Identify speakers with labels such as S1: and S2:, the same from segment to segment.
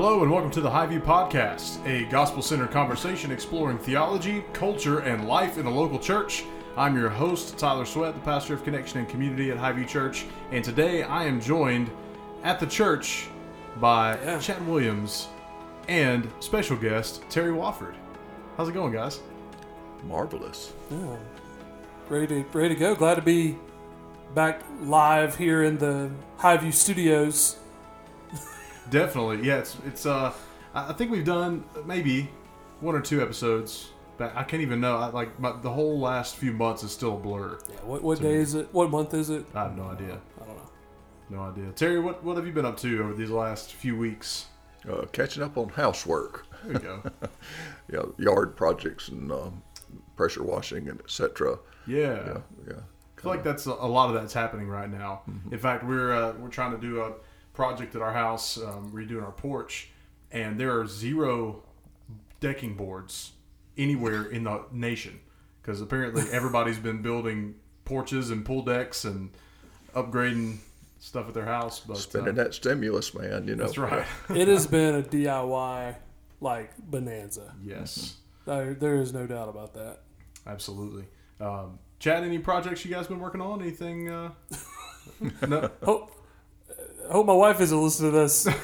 S1: Hello and welcome to the Highview Podcast, a gospel centered conversation exploring theology, culture, and life in the local church. I'm your host, Tyler Sweat, the pastor of Connection and Community at Highview Church, and today I am joined at the church by
S2: Yeah.
S1: Chad Williams and special guest Terry Wofford. How's it going, guys?
S3: Marvelous.
S2: Yeah. Ready to ready to go. Glad to be back live here in the Highview Studios.
S1: Definitely, yeah. It's it's. Uh, I I think we've done maybe one or two episodes. But I can't even know. I, like my, the whole last few months is still a blur.
S2: Yeah. What what
S1: So-
S2: day is it? What month is it?
S1: I have no idea.
S2: I don't know.
S1: No idea. Terry, what what have you been up to over these last few weeks?
S3: Uh, catching up on housework,
S1: There you go.
S3: you know, yard projects and um, pressure washing and etc.
S1: Yeah.
S3: Yeah, yeah.
S1: I feel like that's a, a lot of that's happening right now.
S3: Mm-hmm.
S1: In fact, we're uh, we're trying to do a project at our house, um, redoing our porch, and there are zero decking boards anywhere in the nation because apparently everybody's been building porches and pool decks and upgrading stuff at their house. But
S3: Spending
S1: uh,
S3: that stimulus, man. You know.
S1: that's right.
S2: It has been a DIY like bonanza.
S1: yes,
S2: There, there is no doubt about that.
S1: absolutely. Um, Chad, any projects you guys been working on? Anything? Uh, no.
S2: Hope I hope my wife isn't listening to this.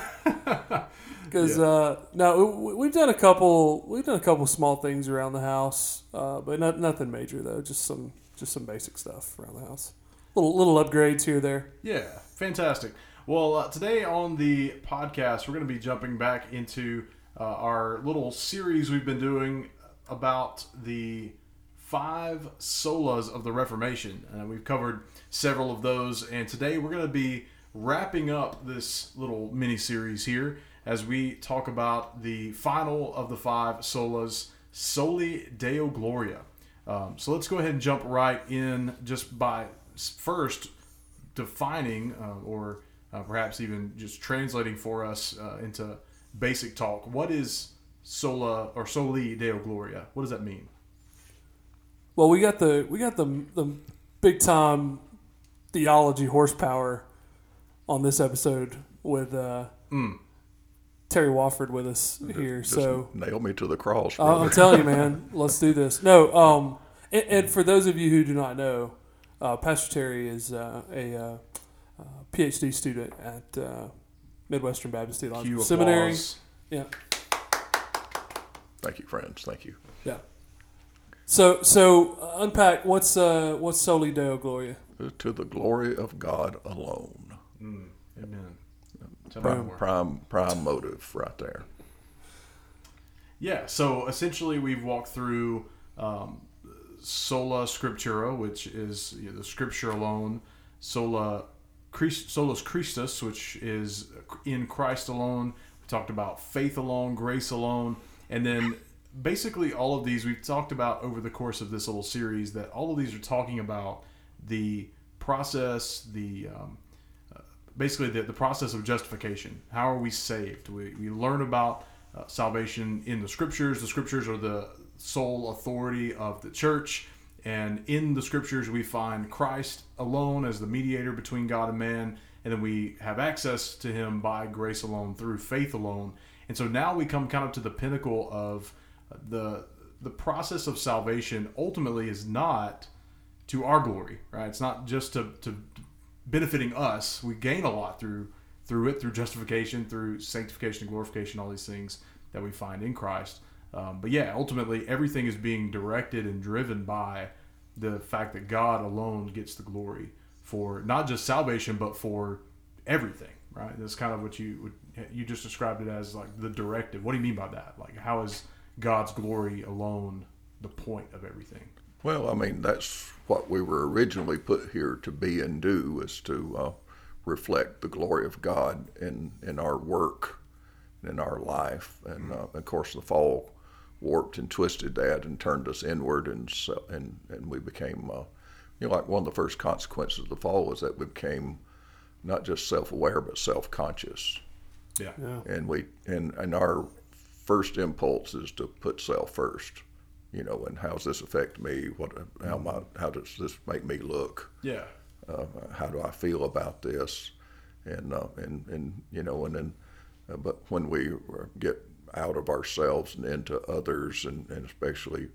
S2: Because uh, no, we- we've done a couple. We've done a couple small things around the house, uh, but not, nothing major though. Just some just some basic stuff around the house. Little little upgrades here there.
S1: Yeah, fantastic. Well, uh, today on the podcast, we're going to be jumping back into uh, our little series we've been doing about the five solas of the Reformation. And we've covered several of those. And today we're going to be wrapping up this little mini series here as we talk about the final of the five solas, Soli Deo Gloria. Um, so let's go ahead and jump right in just by first defining uh, or uh, perhaps even just translating for us uh, into basic talk. What is sola or soli deo gloria? What does that mean?
S2: Well, we got the we got the the big time theology horsepower on this episode with uh,
S1: Mm.
S2: Terry Wofford with us here.
S3: Just
S2: So
S3: nail me to the cross, brother.
S2: I'm telling you, man, let's do this. No, um, and, and for those of you who do not know, uh, Pastor Terry is uh, a uh, uh, PhD student at uh, Midwestern Baptist Theological
S1: applause.
S2: Seminary. Yeah,
S3: Thank you, friends. Thank you.
S2: yeah. So, so unpack what's uh, what's Soli Deo Gloria.
S3: To the glory of God alone.
S1: Amen.
S3: Prime, prime, prime motive right there.
S1: Yeah, so essentially we've walked through um, sola scriptura, which is you know, the scripture alone, sola Christ, solus Christus, which is in Christ alone. We talked about faith alone, grace alone, and then basically all of these we've talked about over the course of this little series that all of these are talking about the process, the um, basically the, the process of justification. How are we saved? We, we learn about uh, salvation in the scriptures. The scriptures are the sole authority of the church. And in the scriptures, we find Christ alone as the mediator between God and man. And then we have access to him by grace alone, through faith alone. And so now we come kind of to the pinnacle of the the process of salvation ultimately is not to our glory, right? It's not just to, to benefiting us. We gain a lot through through it, through justification, through sanctification and glorification, all these things that we find in Christ. Um, but yeah, ultimately, everything is being directed and driven by the fact that God alone gets the glory for not just salvation, but for everything. Right? That's kind of what you would you just described it as like the directive. What do you mean by that? Like, how is God's glory alone the point of everything?
S3: Well, I mean, that's what we were originally put here to be and do, is to uh, reflect the glory of God in, in our work, in our life. And uh, of course, the fall warped and twisted that and turned us inward, and so, and, and we became, uh, you know, like one of the first consequences of the fall was that we became not just self aware, but self conscious.
S1: Yeah.
S2: Yeah.
S3: And we and, and our first impulse is to put self first you know, and how's this affect me? What, how I, how does this make me look?
S1: Yeah.
S3: Uh, how do I feel about this? And uh, and and you know, and then Uh, but when we get out of ourselves and into others, and, and especially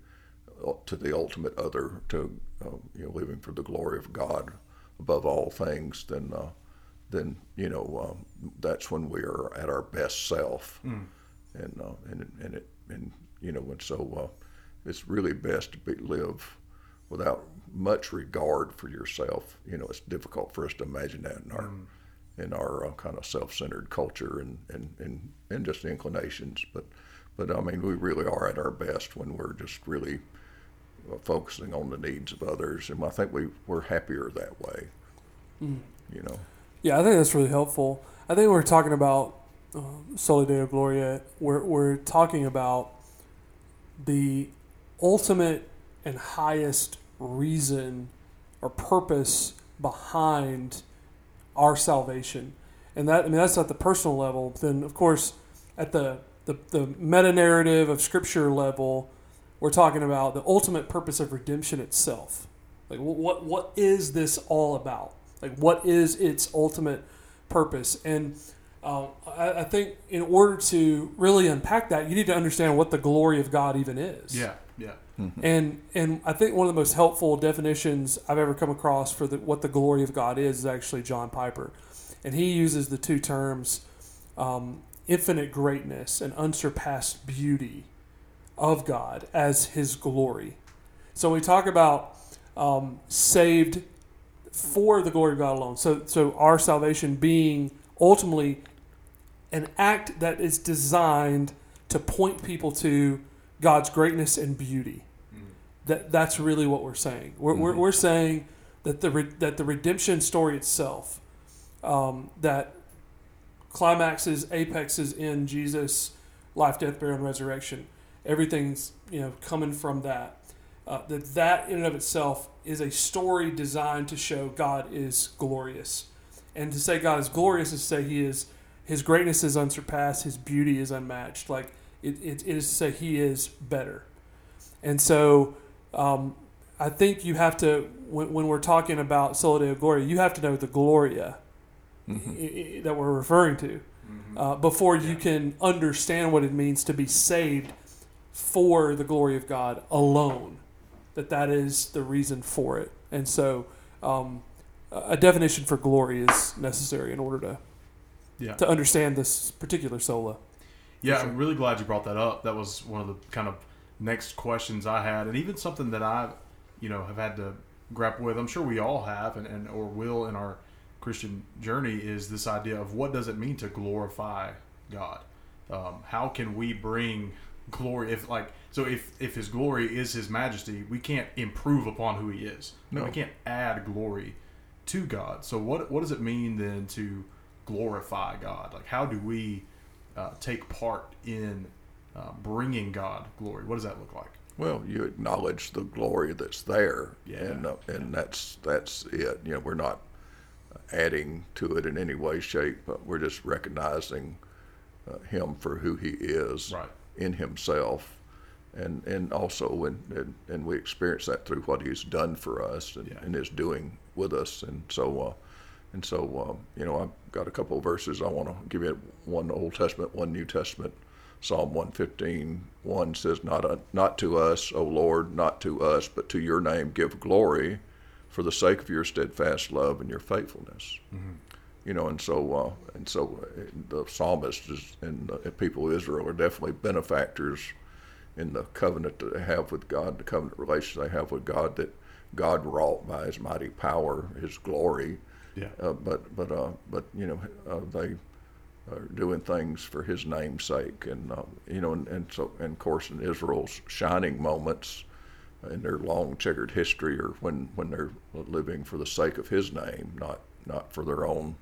S3: uh, to the ultimate other, to uh, you know, living for the glory of God above all things, then uh, then you know um, that's when we are at our best self, mm. and uh, and and it and you know and so uh, it's really best to be, live without much regard for yourself. You know, it's difficult for us to imagine that in our mm. in our uh, kind of self-centered culture and, and and and just inclinations. But but I mean, we really are at our best when we're just really uh, focusing on the needs of others, and I think we we're happier that way. Mm. You know.
S2: Yeah, I think that's really helpful. I think we're talking about uh, Soli Deo Gloria. We're we're talking about the ultimate and highest reason or purpose behind our salvation. And that I mean that's at the personal level. Then of course at the the, the meta narrative of scripture level, we're talking about the ultimate purpose of redemption itself. Like what what is this all about? Like what is its ultimate purpose? And uh, I, I, think in order to really unpack that, you need to understand what the glory of God even is.
S1: Yeah, yeah.
S2: Mm-hmm. And and I think one of the most helpful definitions I've ever come across for the, what the glory of God is is actually John Piper, and he uses the two terms um, infinite greatness and unsurpassed beauty of God as His glory. So we talk about um, saved for the glory of God alone. So so our salvation being ultimately an act that is designed to point people to God's greatness and beauty. That that's really what we're saying. We're, mm-hmm. we're, we're, saying that the re, that the redemption story itself, um, that climaxes, apexes in Jesus' life, death, burial, and resurrection. Everything's you know coming from that. Uh, that that in and of itself is a story designed to show God is glorious, and to say God is glorious is to say He is His greatness is unsurpassed, His beauty is unmatched. Like it, it, it is to say He is better, and so um, I think you have to when, when we're talking about Soli Deo Gloria, you have to know the Gloria mm-hmm. I, I, that we're referring to mm-hmm. uh, before yeah. you can understand what it means to be saved for the glory of God alone. That that is the reason for it, and so um, a definition for glory is necessary in order to yeah. to understand this particular sola.
S1: Yeah, sure. I'm really glad you brought that up. That was one of the kind of next questions I had, and even something that I, you know, have had to grapple with. I'm sure we all have, and, and or will in our Christian journey is this idea of what does it mean to glorify God? Um, how can we bring glory if like so if if his glory is his majesty we can't improve upon who he is no. we can't add glory to god so what what does it mean then to glorify god like how do we uh, take part in uh, bringing God glory. What does that look like?
S3: Well, you acknowledge the glory that's there, yeah. and uh, and that's that's it. You know, we're not adding to it in any way, shape, but we're just recognizing uh, Him for who He is
S1: right.
S3: in Himself, and and also and, and, and we experience that through what He's done for us and, yeah. and is doing with us, and so. Uh, and so, um, you know, I've got a couple of verses I want to give you one Old Testament, one New Testament. Psalm 115, 1 says, not, a, not to us, O Lord, not to us, but to your name give glory for the sake of your steadfast love and your faithfulness. Mm-hmm. You know, and so uh, and so uh, the psalmist is, and the people of Israel are definitely benefactors in the covenant that they have with God, the covenant relations they have with God that God wrought by His mighty power, His glory.
S1: Yeah.
S3: Uh, but but uh, but you know uh, they are doing things for His name's sake, and uh, you know, and, and, so, and of course, in Israel's shining moments in their long checkered history, or when when they're living for the sake of His name, not not for their own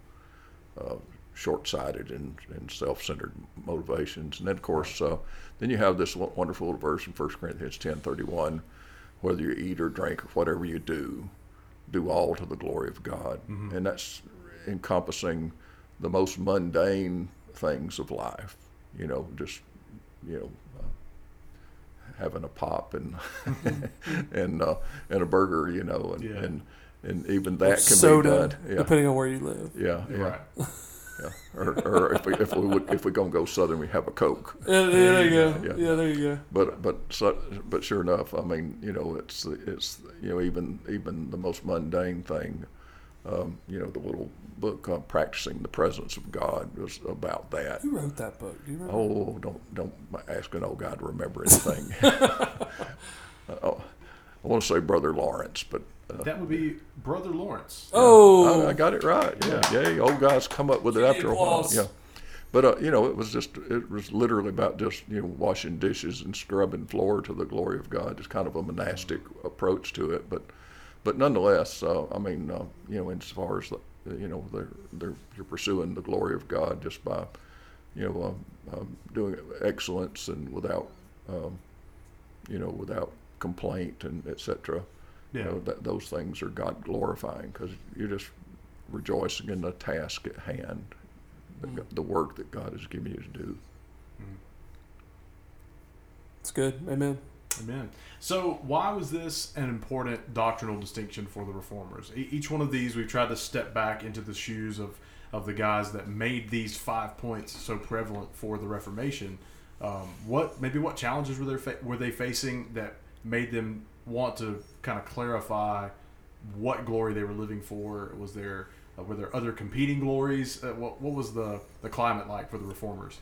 S3: uh, short-sighted and, and self-centered motivations. And then, of course, uh, then you have this wonderful verse in 1 Corinthians 10:31, whether you eat or drink or whatever you do, do all to the glory of God, mm-hmm. and that's encompassing the most mundane things of life. You know, just you know, uh, having a pop and and uh, and a burger. You know, and
S1: yeah.
S3: and, and even that can
S2: Soda,
S3: be done.
S2: Yeah. depending on where you live.
S3: Yeah, yeah.
S1: Right.
S3: Yeah. Or, or if we if we would, if we're gonna go southern, we have a Coke.
S2: Yeah, there you go.
S3: Yeah.
S2: Yeah, there you go.
S3: But but so, but sure enough, I mean, you know, it's it's you know even even the most mundane thing, um, you know, the little book uh, practicing the presence of God was about that.
S2: Who wrote that book? Do you remember?
S3: Oh, don't don't ask an old guy to remember anything. oh, I want to say Brother Lawrence, but uh,
S1: That would be Brother Lawrence.
S2: Oh,
S3: I, I got it right. Yeah, yeah. Old guys come up with it
S2: Give
S3: after a while. Yeah, but uh, you know, it was just it was literally about just you know washing dishes and scrubbing floor to the glory of God. Just kind of a monastic approach to it, but but nonetheless, uh, I mean, uh, you know, as far as the, you know, they're they're you're pursuing the glory of God just by you know um, um, doing excellence and without um, you know without complaint and etc.
S1: Yeah.
S3: You know, that, those things are God glorifying because you're just rejoicing in the task at hand, the, the work that God has given you to do.
S2: it's good. Amen.
S1: Amen. So, why was this an important doctrinal distinction for the reformers? E- each one of these, we've tried to step back into the shoes of, of the guys that made these five points so prevalent for the Reformation. Um, what maybe what challenges were they fa- were they facing that made them want to kind of clarify what glory they were living for? Was there uh, were there other competing glories? Uh, what what was the the climate like for the reformers?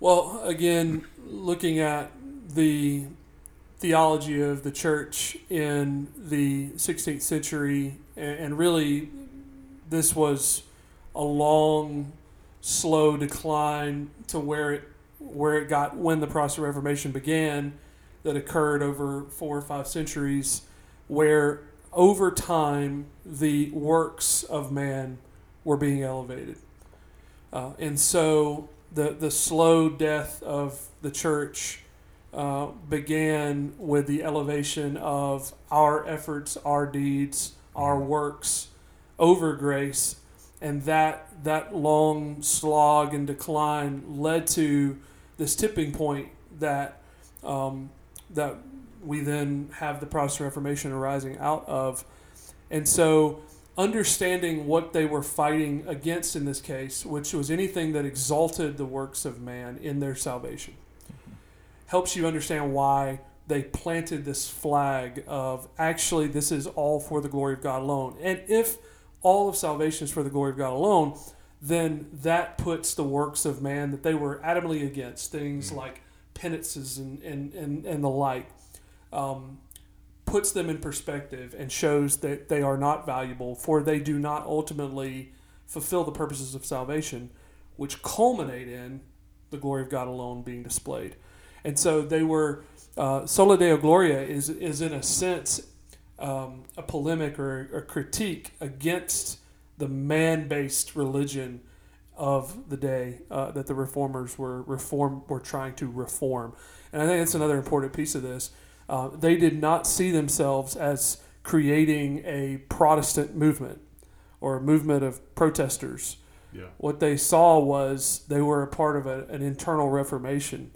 S2: Well, again, looking at the theology of the church in the 16th century, and, and really, this was a long, slow decline to where it where it got when the Protestant Reformation began, that occurred over four or five centuries, where over time the works of man were being elevated. Uh, and so the, the slow death of the church uh, began with the elevation of our efforts, our deeds, our works over grace. And that, that long slog and decline led to this tipping point that, um, that we then have the Protestant Reformation arising out of. And so understanding what they were fighting against in this case, which was anything that exalted the works of man in their salvation, helps you understand why they planted this flag of actually this is all for the glory of God alone. And if all of salvation is for the glory of God alone, then that puts the works of man that they were adamantly against, things mm-hmm. like penances and, and, and, and the like, um, puts them in perspective and shows that they are not valuable, for they do not ultimately fulfill the purposes of salvation, which culminate in the glory of God alone being displayed. And so they were, uh, Sola Deo Gloria is, is in a sense um, a polemic or a critique against the man based religion of the day uh, that the reformers were reform were trying to reform. And I think that's another important piece of this. Uh, they did not see themselves as creating a Protestant movement or a movement of protesters.
S1: Yeah.
S2: What they saw was they were a part of a, an internal reformation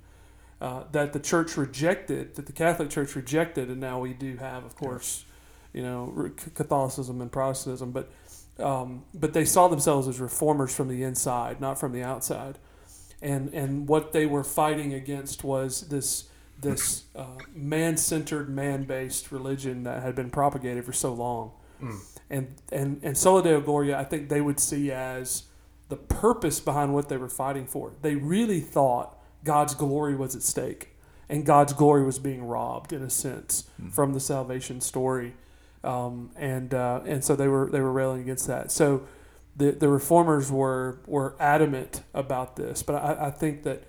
S2: uh, that the church rejected, that the Catholic Church rejected, and now we do have, of course, you know, Catholicism and Protestantism, but um, but they saw themselves as reformers from the inside, not from the outside, and and what they were fighting against was this this uh, man-centered, man-based religion that had been propagated for so long, and and and Sola Deo Gloria, I think they would see as the purpose behind what they were fighting for. They really thought God's glory was at stake, and God's glory was being robbed in a sense from the salvation story, um, and uh, and so they were they were railing against that. So the the reformers were were adamant about this, but I, I think that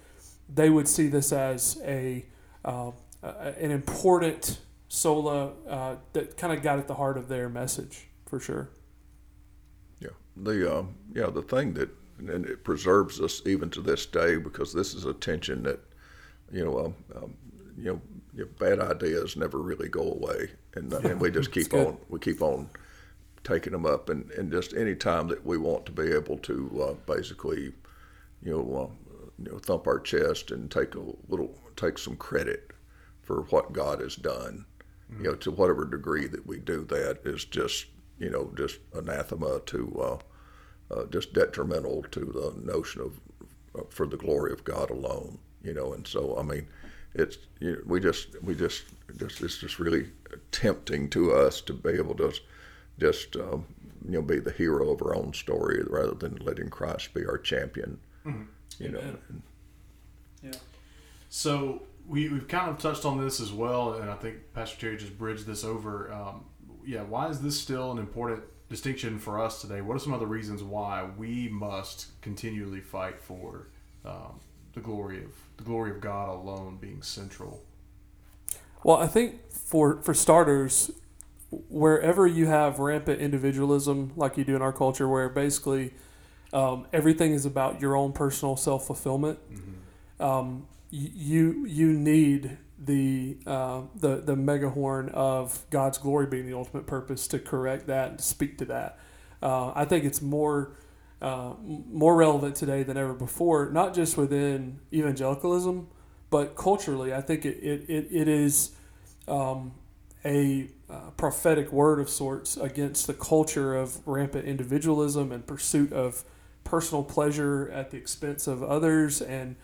S2: they would see this as a uh, an important sola uh, that kind of got at the heart of their message for sure.
S3: Yeah, the um, yeah the thing that and it preserves us even to this day because this is a tension that you know um, um, you know your bad ideas never really go away. And, uh, and we just keep on we keep on taking them up. And, and just any time that we want to be able to uh, basically you know uh, you know thump our chest and take a little take some credit for what God has done you know to whatever degree that we do that is just you know just anathema to uh, uh, just detrimental to the notion of uh, for the glory of God alone. You know, and so I mean, it's you know, we just we just just it's just really tempting to us to be able to just um, you know be the hero of our own story rather than letting Christ be our champion.
S1: Mm-hmm.
S3: You know,
S2: Amen. Yeah.
S1: So we, we've kind of touched on this as well, and I think Pastor Terry just bridged this over. Um, yeah, why is this still an important distinction for us today? What are some other reasons why we must continually fight for um, the glory of the glory of God alone being central?
S2: Well, I think for for starters, wherever you have rampant individualism, like you do in our culture, where basically um, everything is about your own personal self fulfillment, um, you you need the uh, the the megahorn of God's glory being the ultimate purpose to correct that and to speak to that. Uh, I think it's more uh, more relevant today than ever before, not just within evangelicalism, but culturally. I think it it, it, it is um, a uh, prophetic word of sorts against the culture of rampant individualism and pursuit of personal pleasure at the expense of others and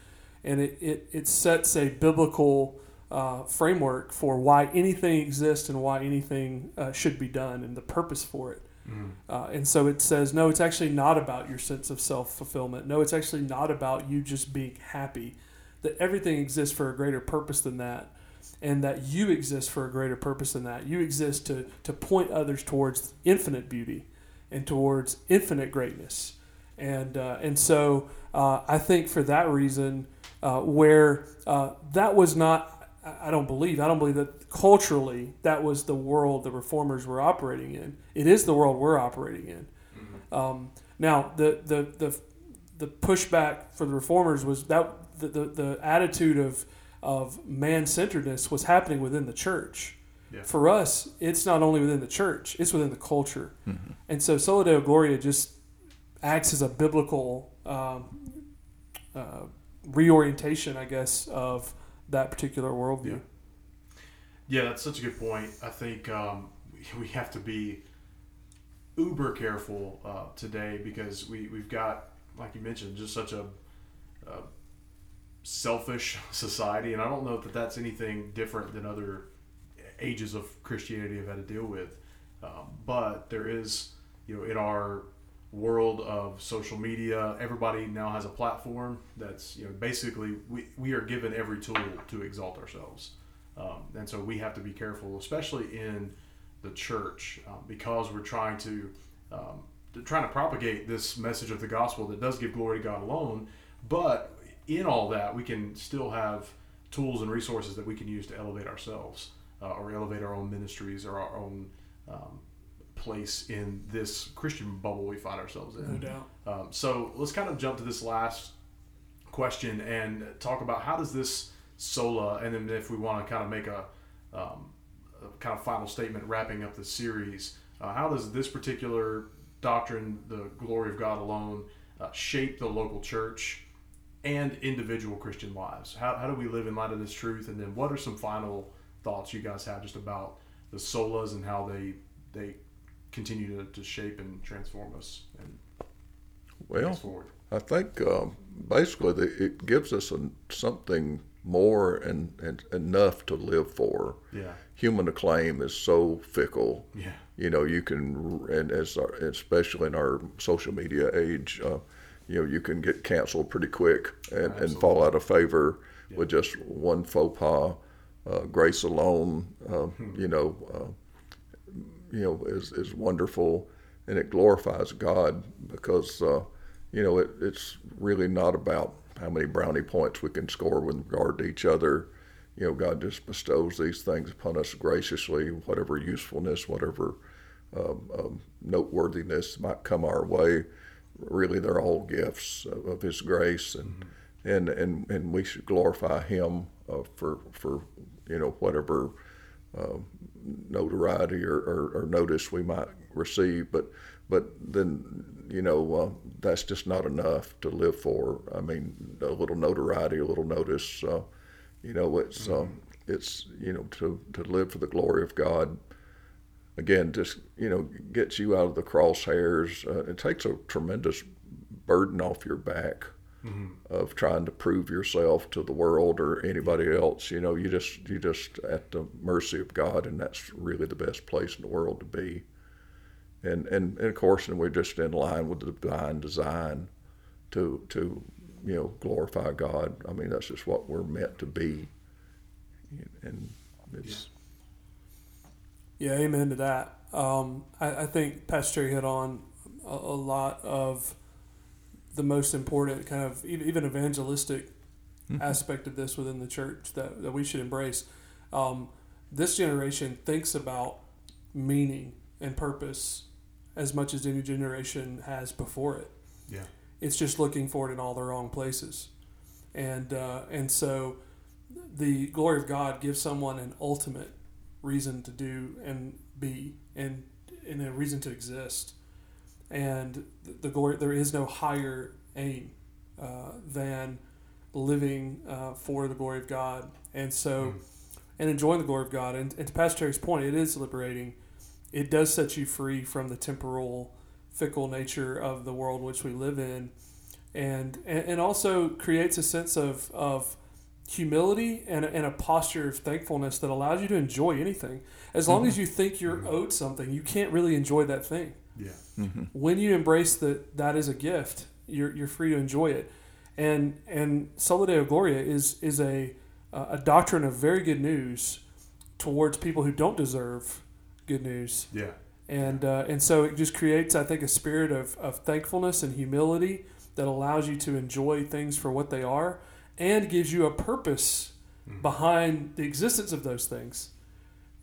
S2: and it, it, it sets a biblical uh, framework for why anything exists and why anything uh, should be done and the purpose for it. Uh, and so it says, no, it's actually not about your sense of self fulfillment. No, it's actually not about you just being happy. That everything exists for a greater purpose than that, and that you exist for a greater purpose than that. You exist to, to point others towards infinite beauty and towards infinite greatness. And, uh, and so uh, I think for that reason, uh, where uh, that was not I I don't believe. I don't believe that culturally that was the world the reformers were operating in. It is the world we're operating in. Um, now, the, the the the pushback for the reformers was that the, the, the attitude of of man centeredness was happening within the church.
S1: Yeah.
S2: For us, it's not only within the church; it's within the culture. And so, Sola Deo Gloria just acts as a biblical um, uh, reorientation, I guess, of that particular worldview.
S1: Yeah, that's such a good point. I think um, we- we have to be uber careful uh, today because we, we've got, like you mentioned, just such a, a selfish society. And I don't know that that's anything different than other ages of Christianity have had to deal with. Um, but there is, you know, in our world of social media, everybody now has a platform that's, you know, basically we, we are given every tool to exalt ourselves. Um, and so we have to be careful, especially in the church, um, because we're trying to, um, to trying to propagate this message of the gospel that does give glory to God alone. But in all that, we can still have tools and resources that we can use to elevate ourselves uh, or elevate our own ministries or our own um, place in this Christian bubble we find ourselves in.
S2: No doubt.
S1: Um, so let's kind of jump to this last question and talk about how does this sola, and then if we want to kind of make a, um, a kind of final statement wrapping up the series, uh, how does this particular doctrine, the glory of God alone, uh, shape the local church and individual Christian lives? How, how do we live in light of this truth? And then what are some final thoughts you guys have just about the solas and how they they continue to, to shape and transform us and
S3: Well,
S1: forward?
S3: I think um, basically the, it gives us an, something more and, and enough to live for.
S1: Yeah.
S3: Human acclaim is so fickle.
S1: Yeah.
S3: You know, you can, and as our, especially in our social media age, uh, you know, you can get canceled pretty quick and, and fall out of favor with just one faux pas. Uh, grace alone, uh, you know, uh, you know, is, is wonderful and it glorifies God because, uh, you know, it, it's really not about how many brownie points we can score with regard to each other. You know, God just bestows these things upon us graciously, whatever usefulness, whatever um, um, noteworthiness might come our way. Really, they're all gifts of, of His grace, and, and and and we should glorify Him uh, for for you know whatever um, notoriety or, or, or notice we might receive, but but then you know uh, that's just not enough to live for. I mean, a little notoriety, a little notice, uh, you know, it's um, it's you know to to live for the glory of God. again, just you know, gets you out of the crosshairs. Uh, it takes a tremendous burden off your back of trying to prove yourself to the world or anybody else. You know, you just you just at the mercy of God, and that's really the best place in the world to be. And and, and of course, and we're just in line with the divine design to to you know glorify God. I mean, that's just what we're meant to be. And it's
S2: Yeah, amen to that. Um, I, I think Pastor hit on a, a lot of the most important kind of even evangelistic aspect of this within the church that, that we should embrace. Um, this generation thinks about meaning and purpose as much as any generation has before it.
S1: Yeah.
S2: It's just looking for it in all the wrong places, and uh, and so the glory of God gives someone an ultimate reason to do and be and and a reason to exist. And the- glory there is no higher aim uh, than living uh, for the glory of God. And so and enjoying the glory of God. And, and to Pastor Terry's point, it is liberating. It does set you free from the temporal, fickle nature of the world which we live in, and and, and also creates a sense of of humility and and a posture of thankfulness that allows you to enjoy anything. As long as you think you're owed something, you can't really enjoy that thing.
S1: Yeah.
S2: When you embrace that that is a gift, you're, you're free to enjoy it. And and Sola Deo Gloria is is a a doctrine of very good news towards people who don't deserve good news.
S1: Yeah.
S2: And uh, and so it just creates, I think, a spirit of, of thankfulness and humility that allows you to enjoy things for what they are and gives you a purpose behind the existence of those things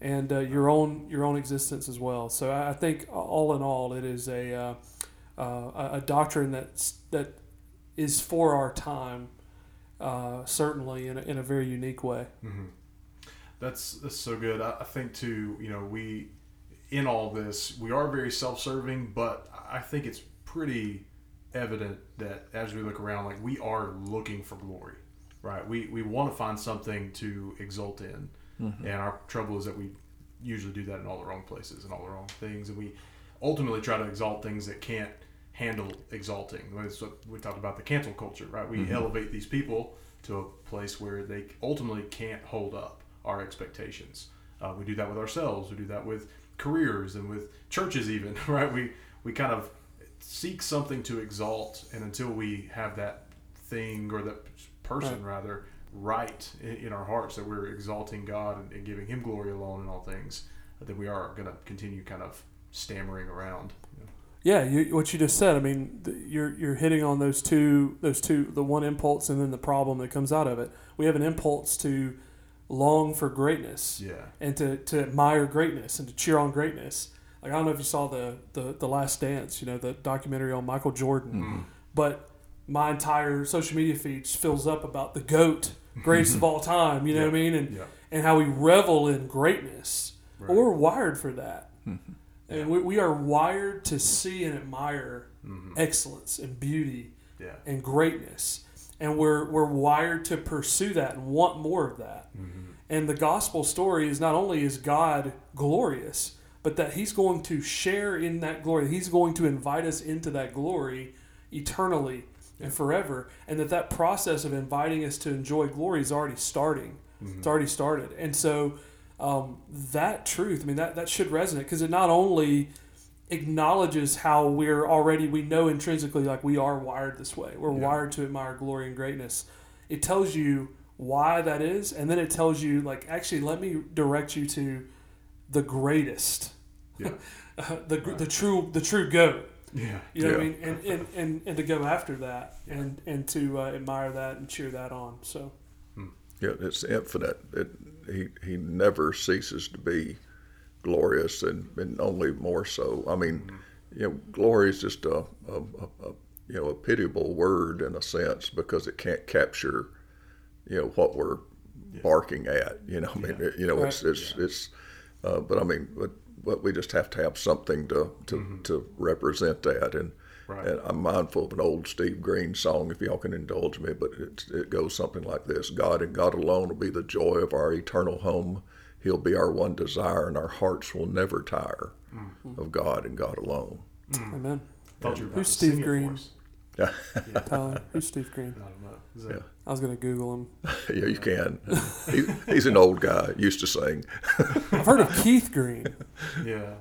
S2: and uh, your own your own existence as well. So I think all in all, it is a uh, uh, a doctrine that's that is for our time, uh, certainly in a, in a very unique way.
S1: That's that's so good. I, I think too. You know, we in all this we are very self-serving, but I think it's pretty evident that as we look around, like we are looking for glory, right? We we want to find something to exult in, and our trouble is that we usually do that in all the wrong places and all the wrong things, and we ultimately try to exalt things that can't handle exalting. That's what we talked about the cancel culture, right? We elevate these people to a place where they ultimately can't hold up our expectations. Uh, we do that with ourselves. We do that with careers and with churches, even right. We we kind of seek something to exalt, and until we have that thing or that person rather right in, our hearts that we're exalting God and, giving Him glory alone in all things, uh, then we are going to continue kind of stammering around. you know.
S2: Yeah, you, what you just said. I mean, th- you're you're hitting on those two those two the one impulse and then the problem that comes out of it. We have an impulse to long for greatness
S1: Yeah.
S2: and to, to admire greatness and to cheer on greatness. Like I don't know if you saw the the, the Last Dance, you know, the documentary on Michael Jordan, mm-hmm. but my entire social media feed fills up about the goat, greatest of mm-hmm. all time. You know what I mean? And
S1: Yeah.
S2: and how we revel in greatness.
S1: Right.
S2: Well, we're wired for that. Mm-hmm. And we, we are wired to see and admire mm-hmm. excellence and beauty
S1: Yeah.
S2: and greatness. And we're, we're wired to pursue that and want more of that. And the gospel story is not only is God glorious, but that He's going to share in that glory. He's going to invite us into that glory eternally and forever. And that that process of inviting us to enjoy glory is already starting. It's already started. And so um, that truth, I mean, that, that should resonate because it not only acknowledges how we're already, we know intrinsically like we are wired this way. We're
S1: Yeah.
S2: wired to admire glory and greatness. It tells you why that is. And then it tells you, like, actually, let me direct you to the greatest,
S1: Yeah.
S2: the, the true, the true goat.
S1: Yeah.
S2: You know what I mean? And, and, and, and to go after that and, and to uh, admire that and cheer that on. So,
S3: Yeah, it's infinite. It, he he never ceases to be glorious, and, and only more so. I mean, you know, glory is just a, a, a, a you know a pitiable word in a sense because it can't capture you know what we're barking at. You know, I mean, it, you know, it's it's it's. Uh, but I mean, but but we just have to have something to to, to represent that and.
S1: Right.
S3: And I'm mindful of an old Steve Green song, if y'all can indulge me, but it, it goes something like this God and God alone will be the joy of our eternal home. He'll be our one desire, and our hearts will never tire
S1: Mm.
S3: of God and God alone.
S2: Amen.
S1: Thought you were about
S2: Who's
S1: to sing
S2: Steve
S1: it for
S2: Green?
S1: Us.
S2: Tyler, who's Steve Green?
S1: I don't know. That,
S3: Yeah.
S2: I was gonna Google him.
S3: yeah, you can. He, he's an old guy, used to sing.
S2: I've heard of Keith Green.
S1: yeah.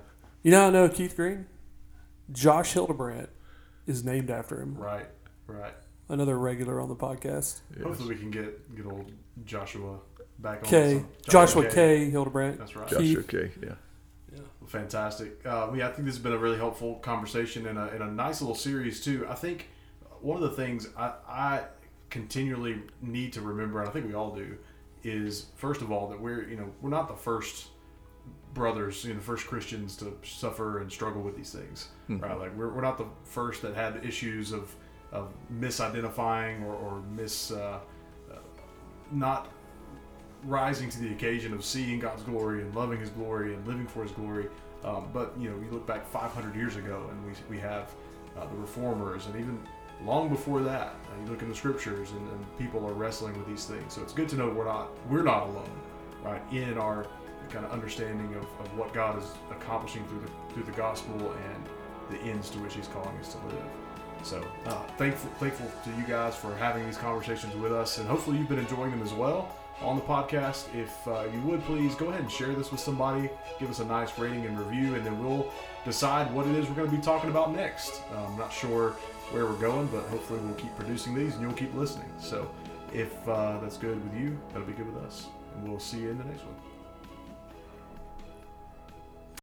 S2: You know how I know Keith Green? Josh Hildebrandt is named after him.
S1: Right. Right.
S2: Another regular on the podcast.
S3: Yes.
S1: Hopefully we can get get old Joshua back on.
S2: K.
S1: some-
S2: Joshua K. Hildebrandt.
S1: That's right.
S2: Keith.
S3: Joshua K. Yeah. Yeah.
S1: Fantastic. Uh, yeah, I think this has been a really helpful conversation and a, and a nice little series too. I think one of the things I, I continually need to remember, and I think we all do, is first of all that we're you know we're not the first brothers, you know, the first Christians to suffer and struggle with these things, right? Like we're, we're not the first that had issues of of misidentifying or, or mis uh, uh, not rising to the occasion of seeing God's glory and loving His glory and living for His glory. Um, but you know, you look back 500 years ago, and we, we have uh, the reformers, and even long before that, uh, you look in the scriptures, and, and people are wrestling with these things. So it's good to know we're not we're not alone, right? In our kind of understanding of, of what God is accomplishing through the through the gospel and the ends to which He's calling us to live. So uh, thankful thankful to you guys for having these conversations with us, and hopefully you've been enjoying them as well on the podcast. If uh, you would please go ahead and share this with somebody, give us a nice rating and review, and then we'll decide what it is we're going to be talking about next. I'm not sure where we're going, but hopefully we'll keep producing these and you'll keep listening. So if uh, that's good with you, that'll be good with us, and we'll see you in the next one.